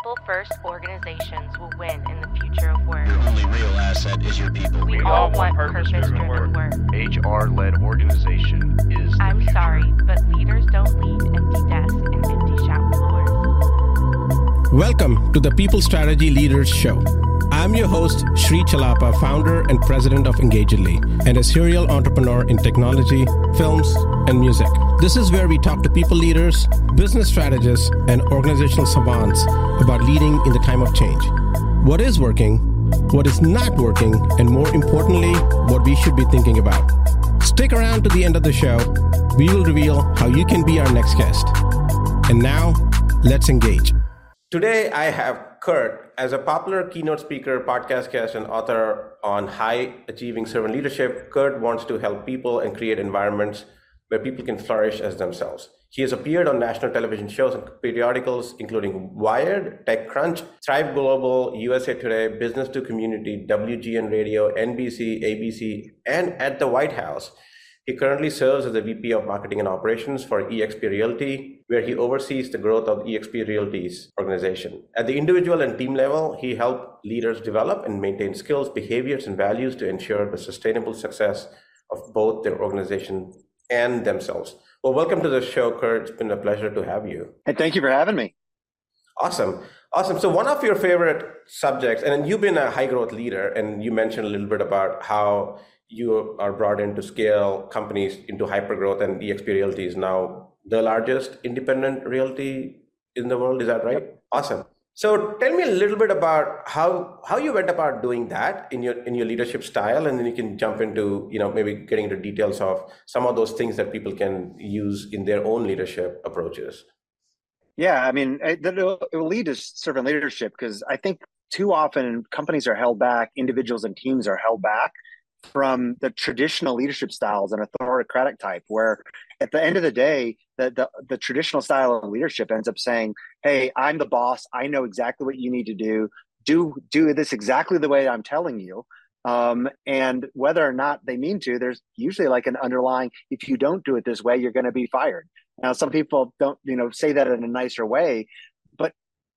People first organizations will win in the future of work. Your only real asset is your people. We, We all all want want purpose-driven purpose-driven work. HR-led organization is. I'm future. sorry, but leaders don't lead empty desks and empty shop floors. Welcome to the People Strategy Leaders Show. I'm your host, Sri Chellappa, founder and president of Engagedly, and a serial entrepreneur in technology, films, and music. This is where we talk to people leaders, business strategists, and organizational savants about leading in the time of change. What is working, what is not working, and more importantly, what we should be thinking about. Stick around to the end of the show. We will reveal how you can be our next guest. And now, let's engage. Today, I have Kurt as a popular keynote speaker, podcast guest, and author on high achieving servant leadership. Kurt wants to help people and create environments where people can flourish as themselves. He has appeared on national television shows and periodicals, including Wired, TechCrunch, Thrive Global, USA Today, Business to Community, WGN Radio, NBC, ABC, and at the White House. He currently serves as the VP of Marketing and Operations for eXp Realty, where he oversees the growth of eXp Realty's organization. At the individual and team level, he helps leaders develop and maintain skills, behaviors, and values to ensure the sustainable success of both their organization and themselves. Well, welcome to the show, Kurt. It's been a pleasure to have you. And thank you for having me. Awesome. Awesome. So, one of your favorite subjects, and you've been a high growth leader, and you mentioned a little bit about how you are brought in to scale companies into hyper growth, and eXp Realty is now the largest independent realty in the world. Is that right? Awesome. So, tell me a little bit about how how you went about doing that in your in your leadership style, and then you can jump into you know maybe getting into details of some of those things that people can use in their own leadership approaches. Yeah, I mean, eh, it, it it will lead to servant leadership because I think too often companies are held back, individuals and teams are held back from the traditional leadership styles and authoritative type, where at the end of the day, the, the, the traditional style of leadership ends up saying, Hey, I'm the boss. I know exactly what you need to do. Do do this exactly the way I'm telling you. Um, and whether or not they mean to, there's usually like an underlying, if you don't do it this way, you're going to be fired. Now, some people don't, you know, say that in a nicer way, but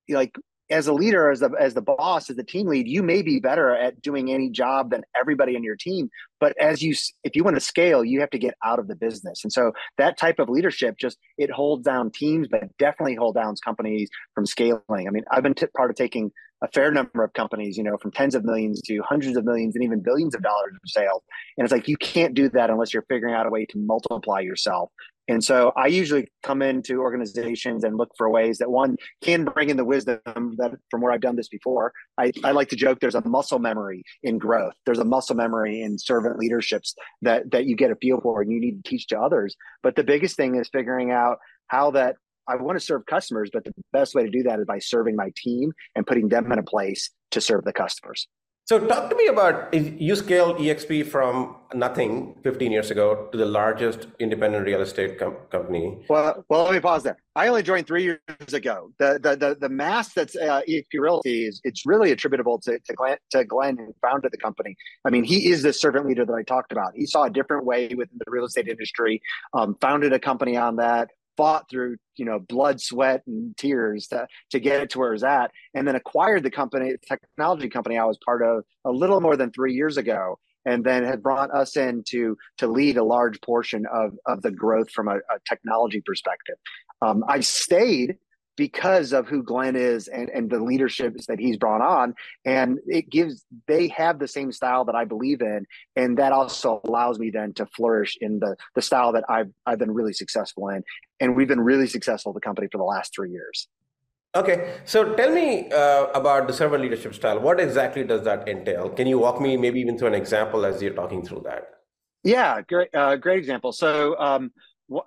like as a leader, as the as the boss, as the team lead, you may be better at doing any job than everybody in your team. But as you, if you want to scale, you have to get out of the business, and so that type of leadership just it holds down teams, but definitely hold down companies from scaling. I mean, I've been t- part of taking a fair number of companies, you know, from tens of millions to hundreds of millions and even billions of dollars of sales. And it's like you can't do that unless you're figuring out a way to multiply yourself. And so I usually come into organizations and look for ways that one can bring in the wisdom that from where I've done this before. I, I like to joke there's a muscle memory in growth. There's a muscle memory in servant leaderships that that you get a feel for and you need to teach to others. But the biggest thing is figuring out how that I want to serve customers, but the best way to do that is by serving my team and putting them in a place to serve the customers. So, talk to me about you scaled EXP from nothing 15 years ago to the largest independent real estate com- company. Well, well, let me pause there. I only joined three years ago. The the the, the mass that's uh, EXP Realty is it's really attributable to to Glenn, to Glenn who founded the company. I mean, he is the servant leader that I talked about. He saw a different way within the real estate industry, um, founded a company on that, fought through you know blood sweat and tears to, to get it to where it's at and then acquired the company technology company i was part of a little more than three years ago and then had brought us in to to lead a large portion of of the growth from a, a technology perspective. Um, i stayed because of who Glenn is and, and the leadership that he's brought on. And it gives, they have the same style that I believe in. And that also allows me then to flourish in the, the style that I've, I've been really successful in. And we've been really successful at the company for the last three years. Okay, so tell me uh, about the servant leadership style. What exactly does that entail? Can you walk me maybe even through an example as you're talking through that? Yeah, great, uh, great example. So, um,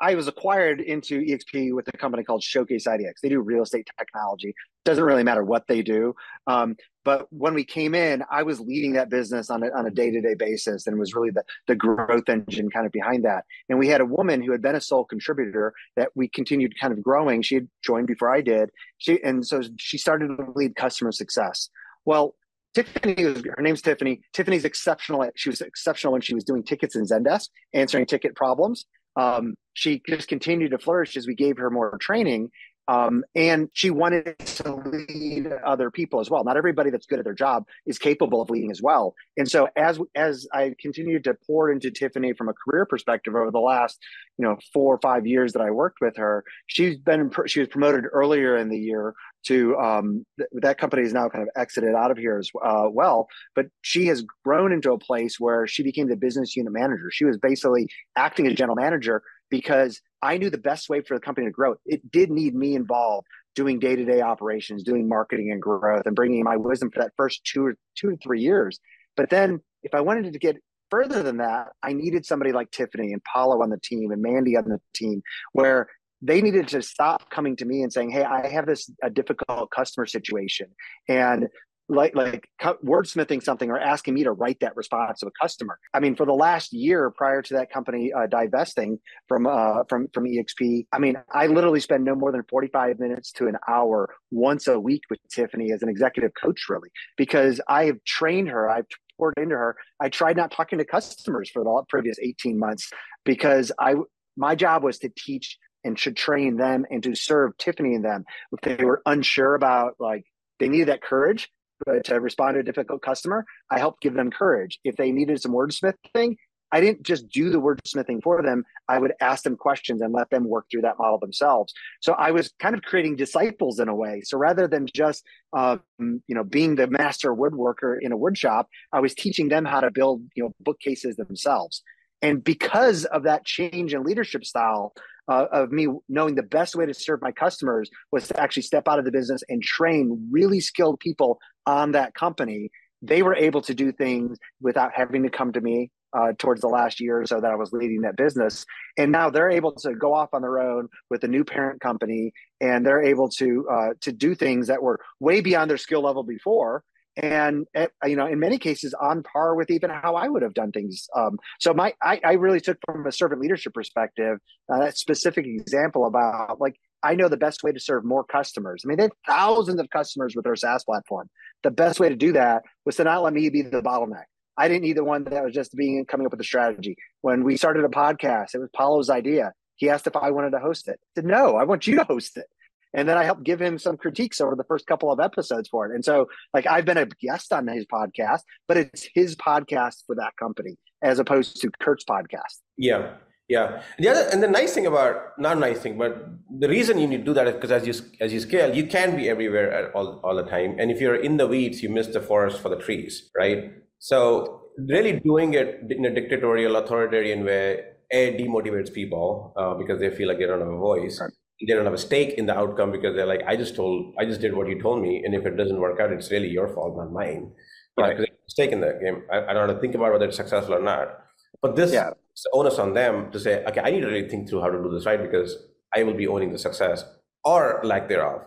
I was acquired into EXP with a company called Showcase IDX. They do real estate technology. Doesn't really matter what they do. Um, but when we came in, I was leading that business on a, on a day-to-day basis and was really the, the growth engine kind of behind that. And we had a woman who had been a sole contributor that we continued kind of growing. She had joined before I did. She and so she started to lead customer success. Well, Tiffany, her name's Tiffany. Tiffany's exceptional. She was exceptional when she was doing tickets in Zendesk, answering ticket problems. Um, she just continued to flourish as we gave her more training. Um, and she wanted to lead other people as well. Not everybody that's good at their job is capable of leading as well. And so as as I continued to pour into Tiffany from a career perspective over the last, you know, four or five years that I worked with her, she's been she was promoted earlier in the year to um, th- that company is now kind of exited out of here as uh, well. But she has grown into a place where she became the business unit manager. She was basically acting as general manager because I knew the best way for the company to grow. It did need me involved doing day to day operations, doing marketing and growth, and bringing my wisdom for that first two or two to three years. But then, if I wanted to get further than that, I needed somebody like Tiffany and Paulo on the team and Mandy on the team, where they needed to stop coming to me and saying, "Hey, I have this a difficult customer situation, and like like wordsmithing something or asking me to write that response to a customer. I mean, for the last year prior to that company uh, divesting from uh, from from EXP, I mean, I literally spend no more than forty five minutes to an hour once a week with Tiffany as an executive coach, really, because I have trained her. I've poured into her. I tried not talking to customers for the previous eighteen months because I my job was to teach and should train them and to serve Tiffany and them if they were unsure about like they needed that courage but to respond to a difficult customer, I helped give them courage. If they needed some wordsmithing, I didn't just do the wordsmithing for them. I would ask them questions and let them work through that model themselves. So I was kind of creating disciples in a way. So rather than just um, you know being the master woodworker in a woodshop, I was teaching them how to build you know bookcases themselves. And because of that change in leadership style, uh, of me knowing the best way to serve my customers was to actually step out of the business and train really skilled people on that company. They were able to do things without having to come to me uh, towards the last year or so that I was leading that business. And now they're able to go off on their own with a new parent company, and they're able to uh, to do things that were way beyond their skill level before and eh, you know in many cases on par with even how i would have done things. Um, so my I, I, really took from a servant leadership perspective uh, that specific example about like i know the best way to serve more customers. I mean they have thousands of customers with their saas platform. The best way to do that was to not let me be the bottleneck. I didn't need the one that was just being coming up with a strategy. When we started a podcast it was paulo's idea. He asked if i wanted to host it. I said no i want you to host it and then I helped give him some critiques over the first couple of episodes for it. And so, like, I've been a guest on his podcast, but it's his podcast for that company as opposed to Kurt's podcast. Yeah, yeah. The other and the nice thing about not nice thing, but the reason you need to do that is because as you as you scale, you can be everywhere at all all the time. And if you're in the weeds, you miss the forest for the trees, right? So really doing it in a dictatorial, authoritarian way, a demotivates people uh, because they feel like they don't have a voice. They don't have a stake in the outcome because they're like, I just told, I just did what you told me, and if it doesn't work out, it's really your fault, not mine. Right. Because stake in the game. I, I, don't have to think about whether it's successful or not. But this yeah. onus on them to say, okay, I need to really think through how to do this right because I will be owning the success or lack thereof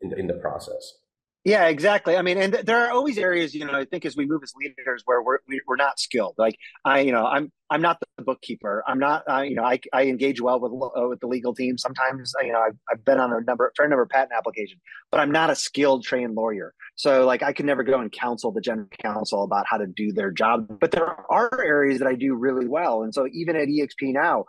in the, in the process. Yeah, exactly. I mean, and th- there are always areas, you know, I think as we move as leaders where we're we, are not skilled. Like I, you know, I'm I'm not the bookkeeper. I'm not, uh, you know, I, I engage well with uh, with the legal team. Sometimes, you know, I've, I've been on a number, fair number of patent applications, but I'm not a skilled trained lawyer. So, like, I can never go and counsel the general counsel about how to do their job. But there are areas that I do really well, and so even at EXP now,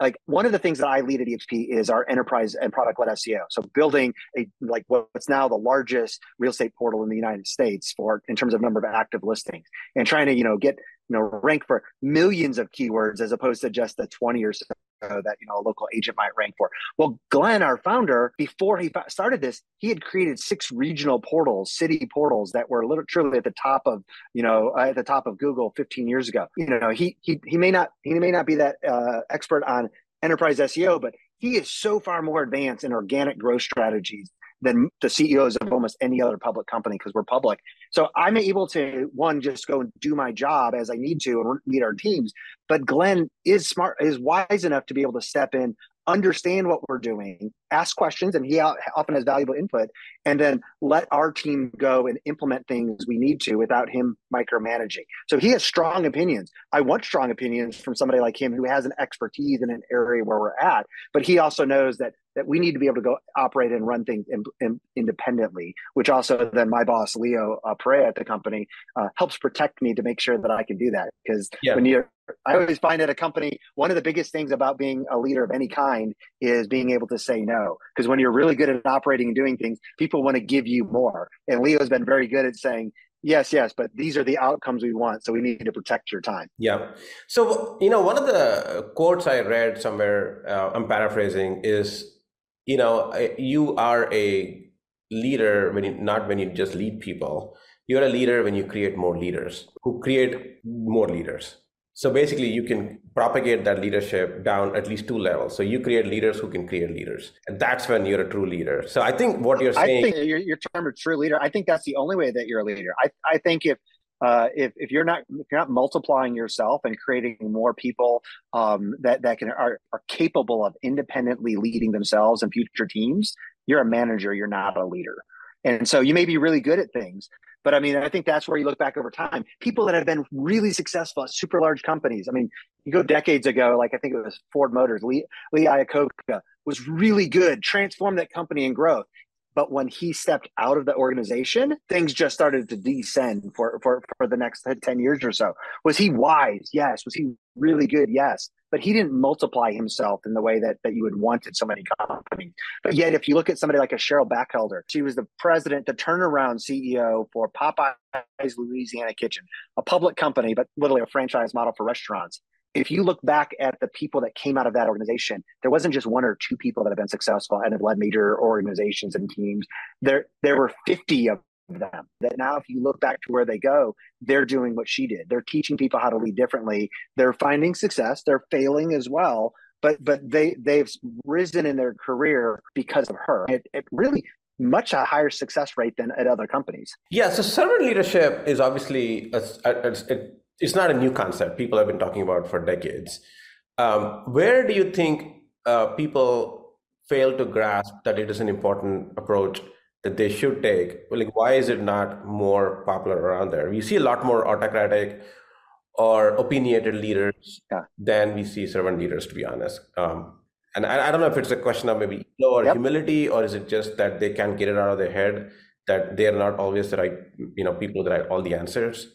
like one of the things that I lead at EXP is our enterprise and product led SEO. So building a like what's now the largest real estate portal in the United States for in terms of number of active listings and trying to, you know, get you know rank for millions of keywords as opposed to just the 20 or so that you know a local agent might rank for. Well glenn our founder before he started this he had created six regional portals city portals that were literally at the top of you know uh, at the top of google 15 years ago. You know he he, he may not he may not be that uh, expert on enterprise seo but he is so far more advanced in organic growth strategies than the CEOs of mm. almost any other public company because we're public. So I'm able to one just go and do my job as I need to and meet our teams. But Glenn is smart, is wise enough to be able to step in, understand what we're doing, ask questions, and he often has valuable input, and then let our team go and implement things we need to without him micromanaging. So he has strong opinions. I want strong opinions from somebody like him who has an expertise in an area where we're at, but he also knows that that we need to be able to go operate and run things in, in, independently, which also then my boss Leo uh, Pareja at the company uh, helps protect me to make sure that I can do that. Because yeah. when you're I always find at a company, one of the biggest things about being a leader of any kind is being able to say no. Because when you're really good at operating and doing things, people want to give you more. And Leo's been very good at saying, yes, yes, but these are the outcomes we want. So we need to protect your time. Yeah. So, you know, one of the quotes I read somewhere, uh, I'm paraphrasing, is, you know, you are a leader when you, not when you just lead people. You're a leader when you create more leaders who create more leaders. So basically, you can propagate that leadership down at least two levels. So you create leaders who can create leaders, and that's when you're a true leader. So I think what you're saying, I think your, your term of true leader, I think that's the only way that you're a leader. I, I think if uh, if if you're not if you're not multiplying yourself and creating more people um, that that can are, are capable of independently leading themselves and future teams, you're a manager. You're not a leader. And so you may be really good at things, but I mean, I think that's where you look back over time. People that have been really successful at super large companies. I mean, you go decades ago, like I think it was Ford Motors, Lee, Lee Iacocca was really good, transformed that company and growth. But when he stepped out of the organization, things just started to descend for, for, for the next 10 years or so. Was he wise? Yes. Was he really good? Yes. But he didn't multiply himself in the way that, that you would want in so many companies. But yet, if you look at somebody like a Cheryl Bachelder, she was the president, the turnaround CEO for Popeye's Louisiana Kitchen, a public company, but literally a franchise model for restaurants if you look back at the people that came out of that organization, there wasn't just one or two people that have been successful and have led major organizations and teams. There, there were 50 of them that now, if you look back to where they go, they're doing what she did. They're teaching people how to lead differently. They're finding success. They're failing as well, but but they they've risen in their career because of her. It, it really much a higher success rate than at other companies. Yeah, so servant leadership is obviously a, a, a, it's not a new concept. People have been talking about for decades. Um, where do you think uh, people fail to grasp that it is an important approach that they should take? Like, why is it not more popular around there? We see a lot more autocratic or opinionated leaders yeah. than we see servant leaders, to be honest. Um, and I, I, don't know if it's a question of maybe ego or yep. humility, or is it just that they can't get it out of their head that they're not always the right, you know, people that have all the answers.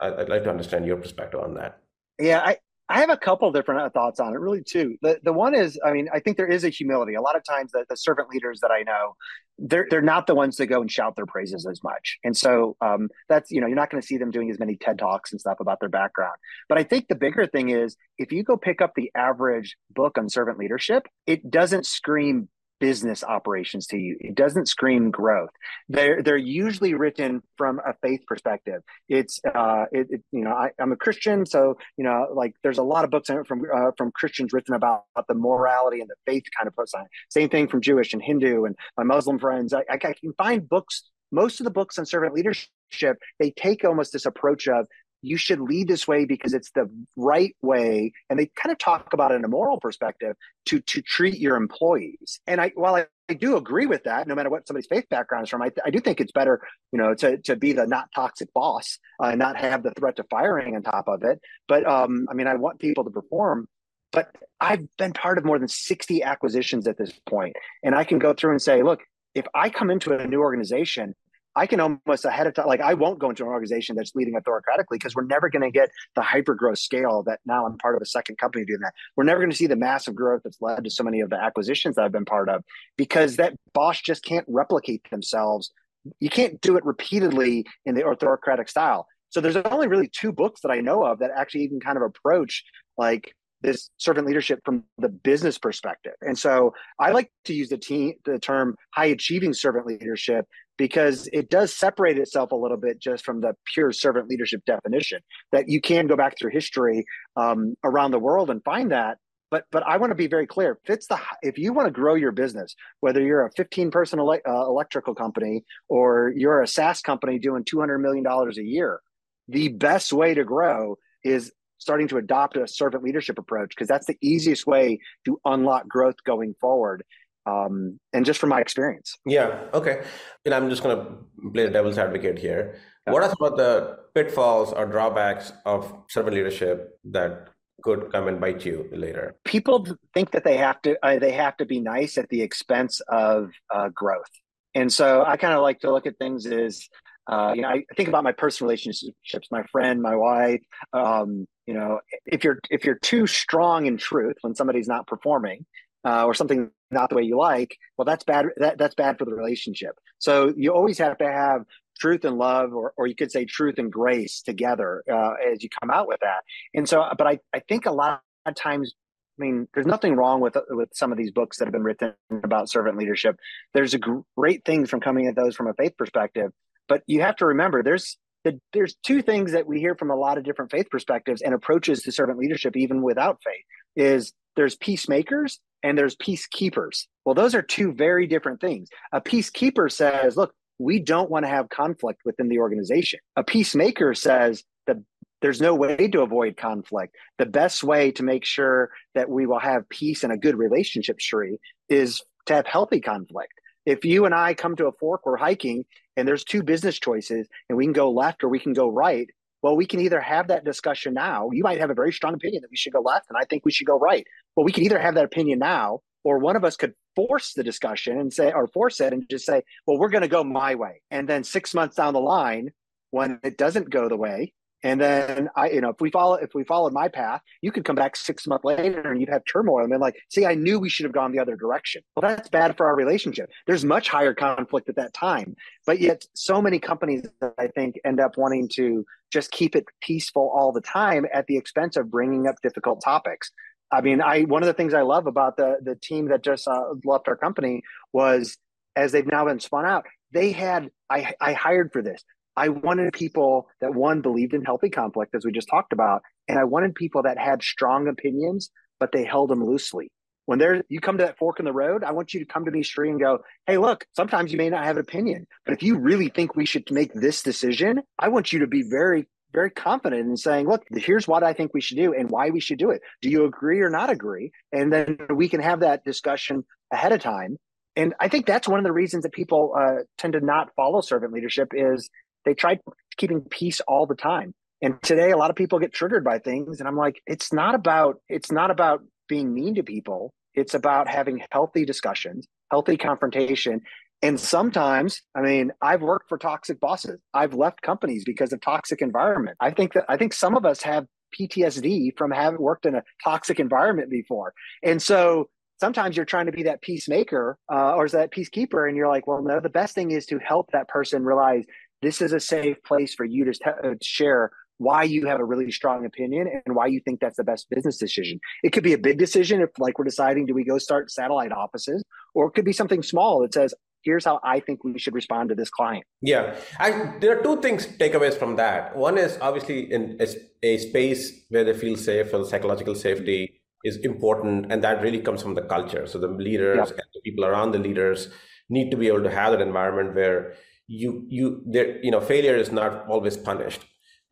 I, would like to understand your perspective on that. Yeah, I, I have a couple different uh, thoughts on it, really, too. The the one is, I mean, I think there is a humility. A lot of times, the, the servant leaders that I know, they're they're not the ones that go and shout their praises as much, and so um, that's you know you're not going to see them doing as many TED talks and stuff about their background. But I think the bigger thing is if you go pick up the average book on servant leadership, it doesn't scream business operations to you. It doesn't scream growth. They're they're usually written from a faith perspective. It's uh, it, it you know I, am a Christian, so you know like there's a lot of books from uh, from Christians written about, about, the morality and the faith kind of puts on. Same thing from Jewish and Hindu and my Muslim friends. I, I can find books. Most of the books on servant leadership, they take almost this approach of you should lead this way because it's the right way. And they kind of talk about it in a moral perspective to to treat your employees. And i while i, I do agree with that no matter what somebody's faith background is from i, I do think it's better you know to, to be the not toxic boss uh, and not have the threat to firing on top of it. But um, i mean i want people to perform but i've been part of more than 60 acquisitions at this point and i can go through and say look if i come into a new organization I can almost ahead of time, like I won't go into an organization that's leading autocratically because we're never going to get the hyper growth scale that now I'm part of a second company doing that. We're never going to see the massive growth that's led to so many of the acquisitions that I've been part of because that boss just can't replicate themselves. You can't do it repeatedly in the autocratic style. So there's only really two books that I know of that actually even kind of approach like this servant leadership from the business perspective. And so I like to use the, the term high achieving servant leadership because it does separate itself a little bit just from the pure servant leadership definition that you can go back through history um, around the world and find that but but i want to be very clear if it's the if you want to grow your business whether you're a 15 person ele- uh, electrical company or you're a saas company doing 200 million dollars a year the best way to grow is starting to adopt a servant leadership approach because that's the easiest way to unlock growth going forward um, and just from my experience. Yeah. Okay. And I'm just going to play the devil's advocate here. Yeah. What are some of the pitfalls or drawbacks of servant leadership that could come and bite you later? People think that they have to uh, they have to be nice at the expense of uh, growth, and so I kind of like to look at things as uh, you know I think about my personal relationships, my friend, my wife. Um, you know if you're if you're too strong in truth when somebody's not performing uh, or something not the way you like well that's bad that, that's bad for the relationship so you always have to have truth and love or, or you could say truth and grace together uh, as you come out with that and so but I, I think a lot of times I mean, there's nothing wrong with with some of these books that have been written about servant leadership. There's a great things from coming at those from a faith perspective, but you have to remember there's the, there's two things that we hear from a lot of different faith perspectives and approaches to servant leadership, even without faith, is there's peacemakers and there's peacekeepers. Well, those are two very different things. A peacekeeper says, look, we don't want to have conflict within the organization. A peacemaker says that there's no way to avoid conflict. The best way to make sure that we will have peace and a good relationship, Sri, is to have healthy conflict. If you and I come to a fork, we're hiking, and there's two business choices, and we can go left or we can go right. Well, we can either have that discussion now. You might have a very strong opinion that we should go left, and I think we should go right. Well, we can either have that opinion now, or one of us could force the discussion and say, or force it and just say, well, we're going to go my way. And then six months down the line, when it doesn't go the way, and then I, you know, if we follow, if we followed my path, you could come back six months later and you'd have turmoil and then like, see, I knew we should have gone the other direction. Well, that's bad for our relationship. There's much higher conflict at that time, but yet so many companies, I think, end up wanting to just keep it peaceful all the time at the expense of bringing up difficult topics. I mean, I one of the things I love about the the team that just uh, left our company was as they've now been spun out, they had I I hired for this. I wanted people that one believed in healthy conflict, as we just talked about, and I wanted people that had strong opinions, but they held them loosely. When there, you come to that fork in the road, I want you to come to me straight and go, "Hey, look, sometimes you may not have an opinion, but if you really think we should make this decision, I want you to be very, very confident in saying, look, here's what I think we should do and why we should do it. Do you agree or not agree?" And then we can have that discussion ahead of time. And I think that's one of the reasons that people uh, tend to not follow servant leadership is they tried keeping peace all the time. And today a lot of people get triggered by things and I'm like it's not about it's not about being mean to people. It's about having healthy discussions, healthy confrontation. And sometimes, I mean, I've worked for toxic bosses. I've left companies because of toxic environment. I think that I think some of us have PTSD from having worked in a toxic environment before. And so sometimes you're trying to be that peacemaker uh, or that peacekeeper and you're like well no the best thing is to help that person realize this is a safe place for you to uh, share why you have a really strong opinion and why you think that's the best business decision. It could be a big decision if like we're deciding do we go start satellite offices or it could be something small that says here's how I think we should respond to this client. Yeah. I, there are two things takeaways from that. One is obviously in a, a space where they feel safe or psychological safety is important and that really comes from the culture. So the leaders yeah. and the people around the leaders need to be able to have that environment where you you there you know failure is not always punished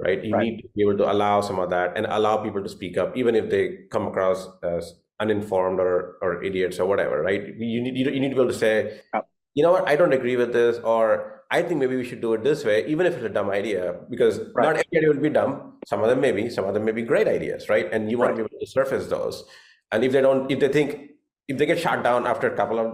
right? You right. need to be able to allow some of that and allow people to speak up even if they come across as uninformed or or idiots or whatever right? You need you need to be able to say you know what? I don't agree with this or i think maybe we should do it this way even if it's a dumb idea because right. not every idea will be dumb. Some of them may be some of them may be great ideas right? And you want to be able to surface those. And if they don't if they think if they get shot down after a couple of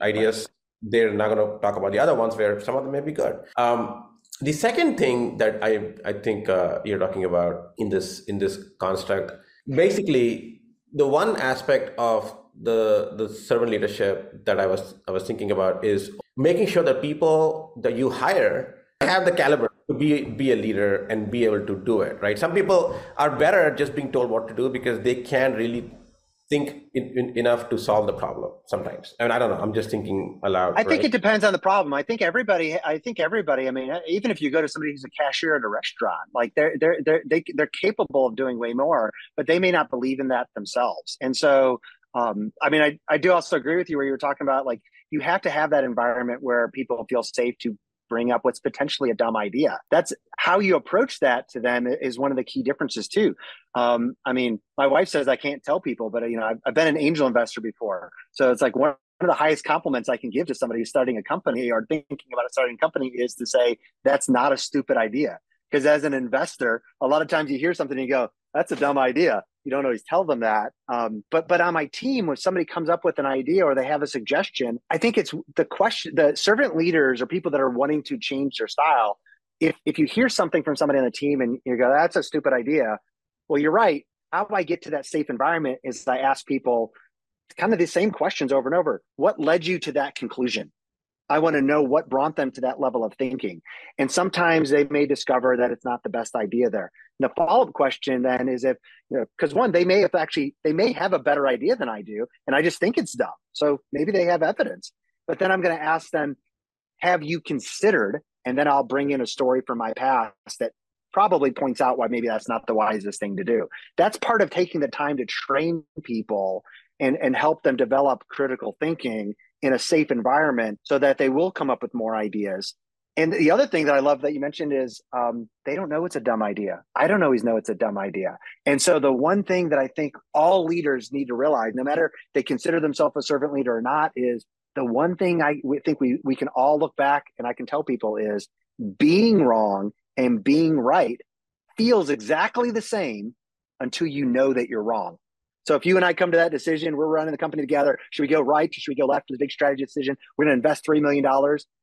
ideas they're not going to talk about the other ones where some of them may be good. Um, the second thing that I I think uh, you're talking about in this in this construct, basically, the one aspect of the the servant leadership that I was I was thinking about is making sure that people that you hire have the caliber to be be a leader and be able to do it right some people are better at just being told what to do because they can't really think in, in, enough to solve the problem sometimes. I mean, i don't know i'm just thinking aloud i right? think it depends on the problem. I think everybody i think everybody i mean even if you go to somebody who's a cashier at a restaurant like they're they're they're they, they're capable of doing way more but they may not believe in that themselves. And so um, i mean I, I do also agree with you where you were talking about like you have to have that environment where people feel safe to bring up what's potentially a dumb idea. That's how you approach that to them is one of the key differences too. Um, I mean, my wife says I can't tell people, but you know, I've, I've been an angel investor before, so it's like one of the highest compliments I can give to somebody who's starting a company or thinking about starting a company is to say that's not a stupid idea. Because as an investor, a lot of times you hear something and you go, "That's a dumb idea." You don't always tell them that. Um, but but on my team, when somebody comes up with an idea or they have a suggestion, I think it's the question. The servant leaders or people that are wanting to change their style. If if you hear something from somebody on the team and you go, "That's a stupid idea," Well, you're right. How do I get to that safe environment is I ask people kind of the same questions over and over. What led you to that conclusion? I want to know what brought them to that level of thinking. And sometimes they may discover that it's not the best idea there. And the follow-up question then is if, you know, because one, they may have actually, they may have a better idea than I do, and I just think it's dumb. So maybe they have evidence. But then I'm going to ask them, have you considered? And then I'll bring in a story from my past that probably points out why maybe that's not the wisest thing to do. That's part of taking the time to train people and, and help them develop critical thinking in a safe environment so that they will come up with more ideas. And the other thing that I love that you mentioned is um, they don't know it's a dumb idea. I don't always know it's a dumb idea. And so the one thing that I think all leaders need to realize, no matter they consider themselves a servant leader or not, is the one thing I think we we can all look back and I can tell people is being wrong and being right feels exactly the same until you know that you're wrong. So if you and I come to that decision, we're running the company together. Should we go right? Should we go left? It's a big strategy decision. We're going to invest $3 million.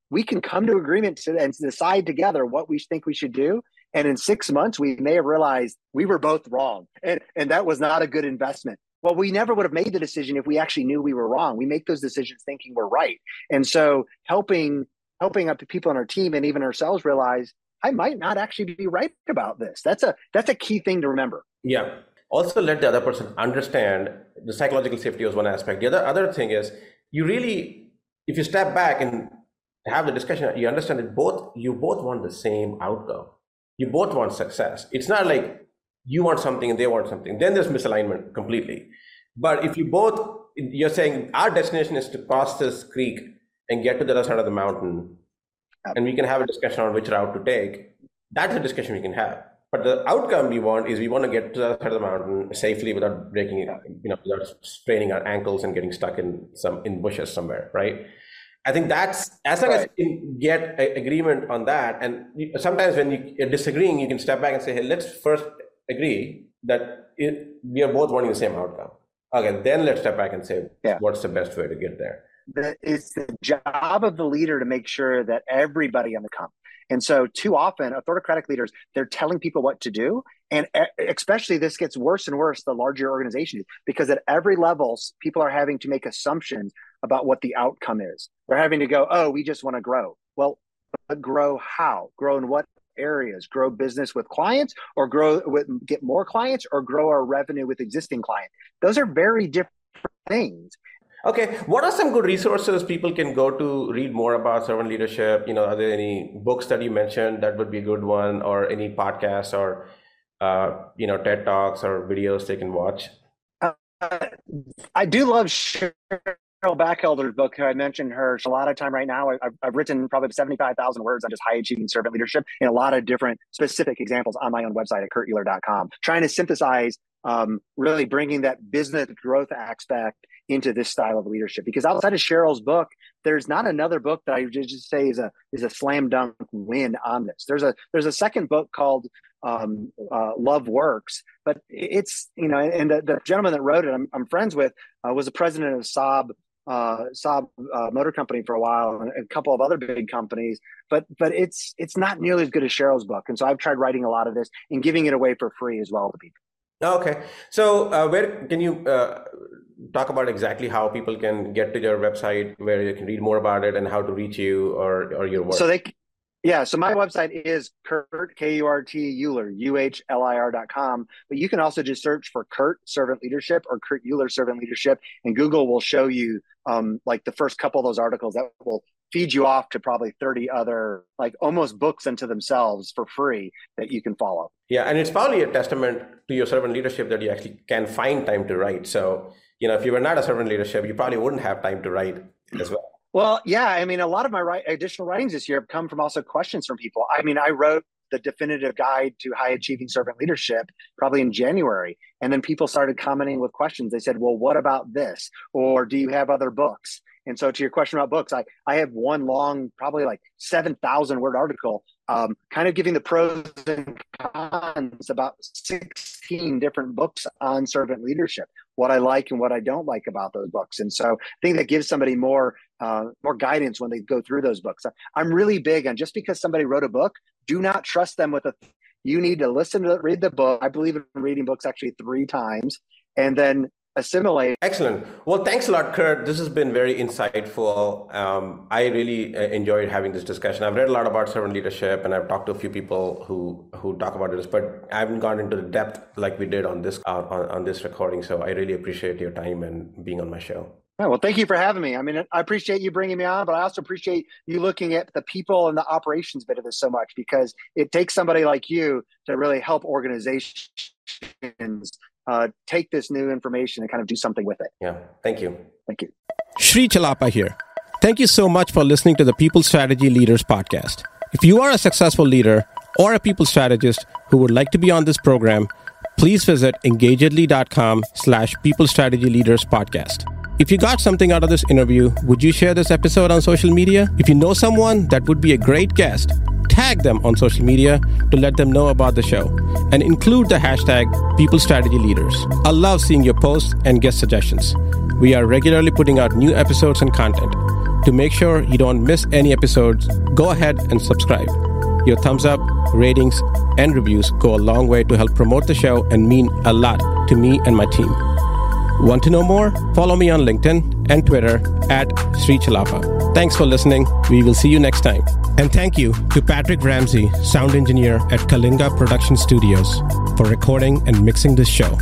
We can come to agreement to, and decide together what we think we should do. And in six months, we may have realized we were both wrong. And, and that was not a good investment. Well, we never would have made the decision if we actually knew we were wrong. We make those decisions thinking we're right. And so helping helping up the people on our team and even ourselves realize I might not actually be right about this. That's a that's a key thing to remember. Yeah. Also let the other person understand the psychological safety was one aspect. The other other thing is you really if you step back and have the discussion, you understand that both you both want the same outcome. You both want success. It's not like you want something and they want something. Then there's misalignment completely. But if you both you're saying our destination is to cross this creek and get to the other side of the mountain and we can have a discussion on which route to take. That's a discussion we can have. But the outcome we want is we want to get to the side of the mountain safely without breaking, you know, without straining our ankles and getting stuck in some in bushes somewhere, right? I think that's as long right. as you can get a, agreement on that. And sometimes when you, are disagreeing, you can step back and say, "Hey, let's first agree that it, we are both wanting the same outcome." Okay, then let's step back and say, yeah. "What's the best way to get there?" That it's the job of the leader to make sure that everybody on the come. And so, too often, autocratic leaders they're telling people what to do, and especially this gets worse and worse the larger organization is because at every level, people are having to make assumptions about what the outcome is. They're having to go, "Oh, we just want to grow." Well, grow how? Grow in what areas? Grow business with clients, or grow with get more clients, or grow our revenue with existing clients. Those are very different things Okay, what are some good resources people can go to read more about servant leadership? You know, are there any books that you mentioned that would be a good one, or any podcasts, or uh, you know, TED talks or videos they can watch? Uh, I do love Cheryl Bachelder's book. I mentioned her a lot of time right now. I've, I've written probably 75,000 words on just high achieving servant leadership and a lot of different specific examples on my own website at kurtuhlir.com, trying to synthesize um, really bringing that business growth aspect into this style of leadership. Because outside of Cheryl's book, there's not another book that I just say is a is a slam dunk win on this. There's a there's a second book called um, uh, Love Works, but it's you know, and the, the gentleman that wrote it, I'm, I'm friends with, uh, was the president of Saab uh, Saab uh, Motor Company for a while, and a couple of other big companies. But but it's it's not nearly as good as Cheryl's book, and so I've tried writing a lot of this and giving it away for free as well to people. Okay, so uh, where can you uh, talk about exactly how people can get to your website where you can read more about it and how to reach you or, or your work? So they, yeah, so my website is Kurt, K U R T Uhlir, U H L I R dot com. But you can also just search for Kurt Servant Leadership or Kurt Uhlir Servant Leadership, and Google will show you um, like the first couple of those articles that will feed you off to probably 30 other like almost books unto themselves for free that you can follow yeah and it's probably a testament to your servant leadership that you actually can find time to write so you know if you were not a servant leadership you probably wouldn't have time to write as well well yeah i mean a lot of my write, additional writings this year have come from also questions from people i mean i wrote the definitive guide to high achieving servant leadership probably in January. And then people started commenting with questions. They said, well, what about this? Or do you have other books? And so, to your question about books, I, I have one long, probably like 7,000 word article, um, kind of giving the pros and cons about 16 different books on servant leadership, what I like and what I don't like about those books. And so, I think that gives somebody more uh, more guidance when they go through those books. I'm really big on just because somebody wrote a book, do not trust them with a you need to listen to read the book. I believe in reading books actually three times, and then assimilate. Excellent. Well, thanks a lot, Kurt. This has been very insightful. Um, I really uh, enjoyed having this discussion. I've read a lot about servant leadership, and I've talked to a few people who who talk about this, but I haven't gone into the depth like we did on this uh, on, on this recording. So I really appreciate your time and being on my show. Oh, well, thank you for having me. I mean, I appreciate you bringing me on, but I also appreciate you looking at the people and the operations bit of this so much because it takes somebody like you to really help organizations uh, take this new information and kind of do something with it. Yeah. Thank you. Thank you. Sri Chellappa here. Thank you so much for listening to the People Strategy Leaders podcast. If you are a successful leader or a people strategist who would like to be on this program, please visit engagedly.com slash people strategy leaders podcast. If you got something out of this interview, would you share this episode on social media? If you know someone that would be a great guest, tag them on social media to let them know about the show and include the hashtag People Strategy Leaders. I love seeing your posts and guest suggestions. We are regularly putting out new episodes and content. To make sure you don't miss any episodes, go ahead and subscribe. Your thumbs up, ratings, and reviews go a long way to help promote the show and mean a lot to me and my team. Want to know more? Follow me on LinkedIn and Twitter at Sri Chellappa. Thanks for listening. We will see you next time. And thank you to Patrick Ramsey, sound engineer at Kalinga Production Studios, for recording and mixing this show.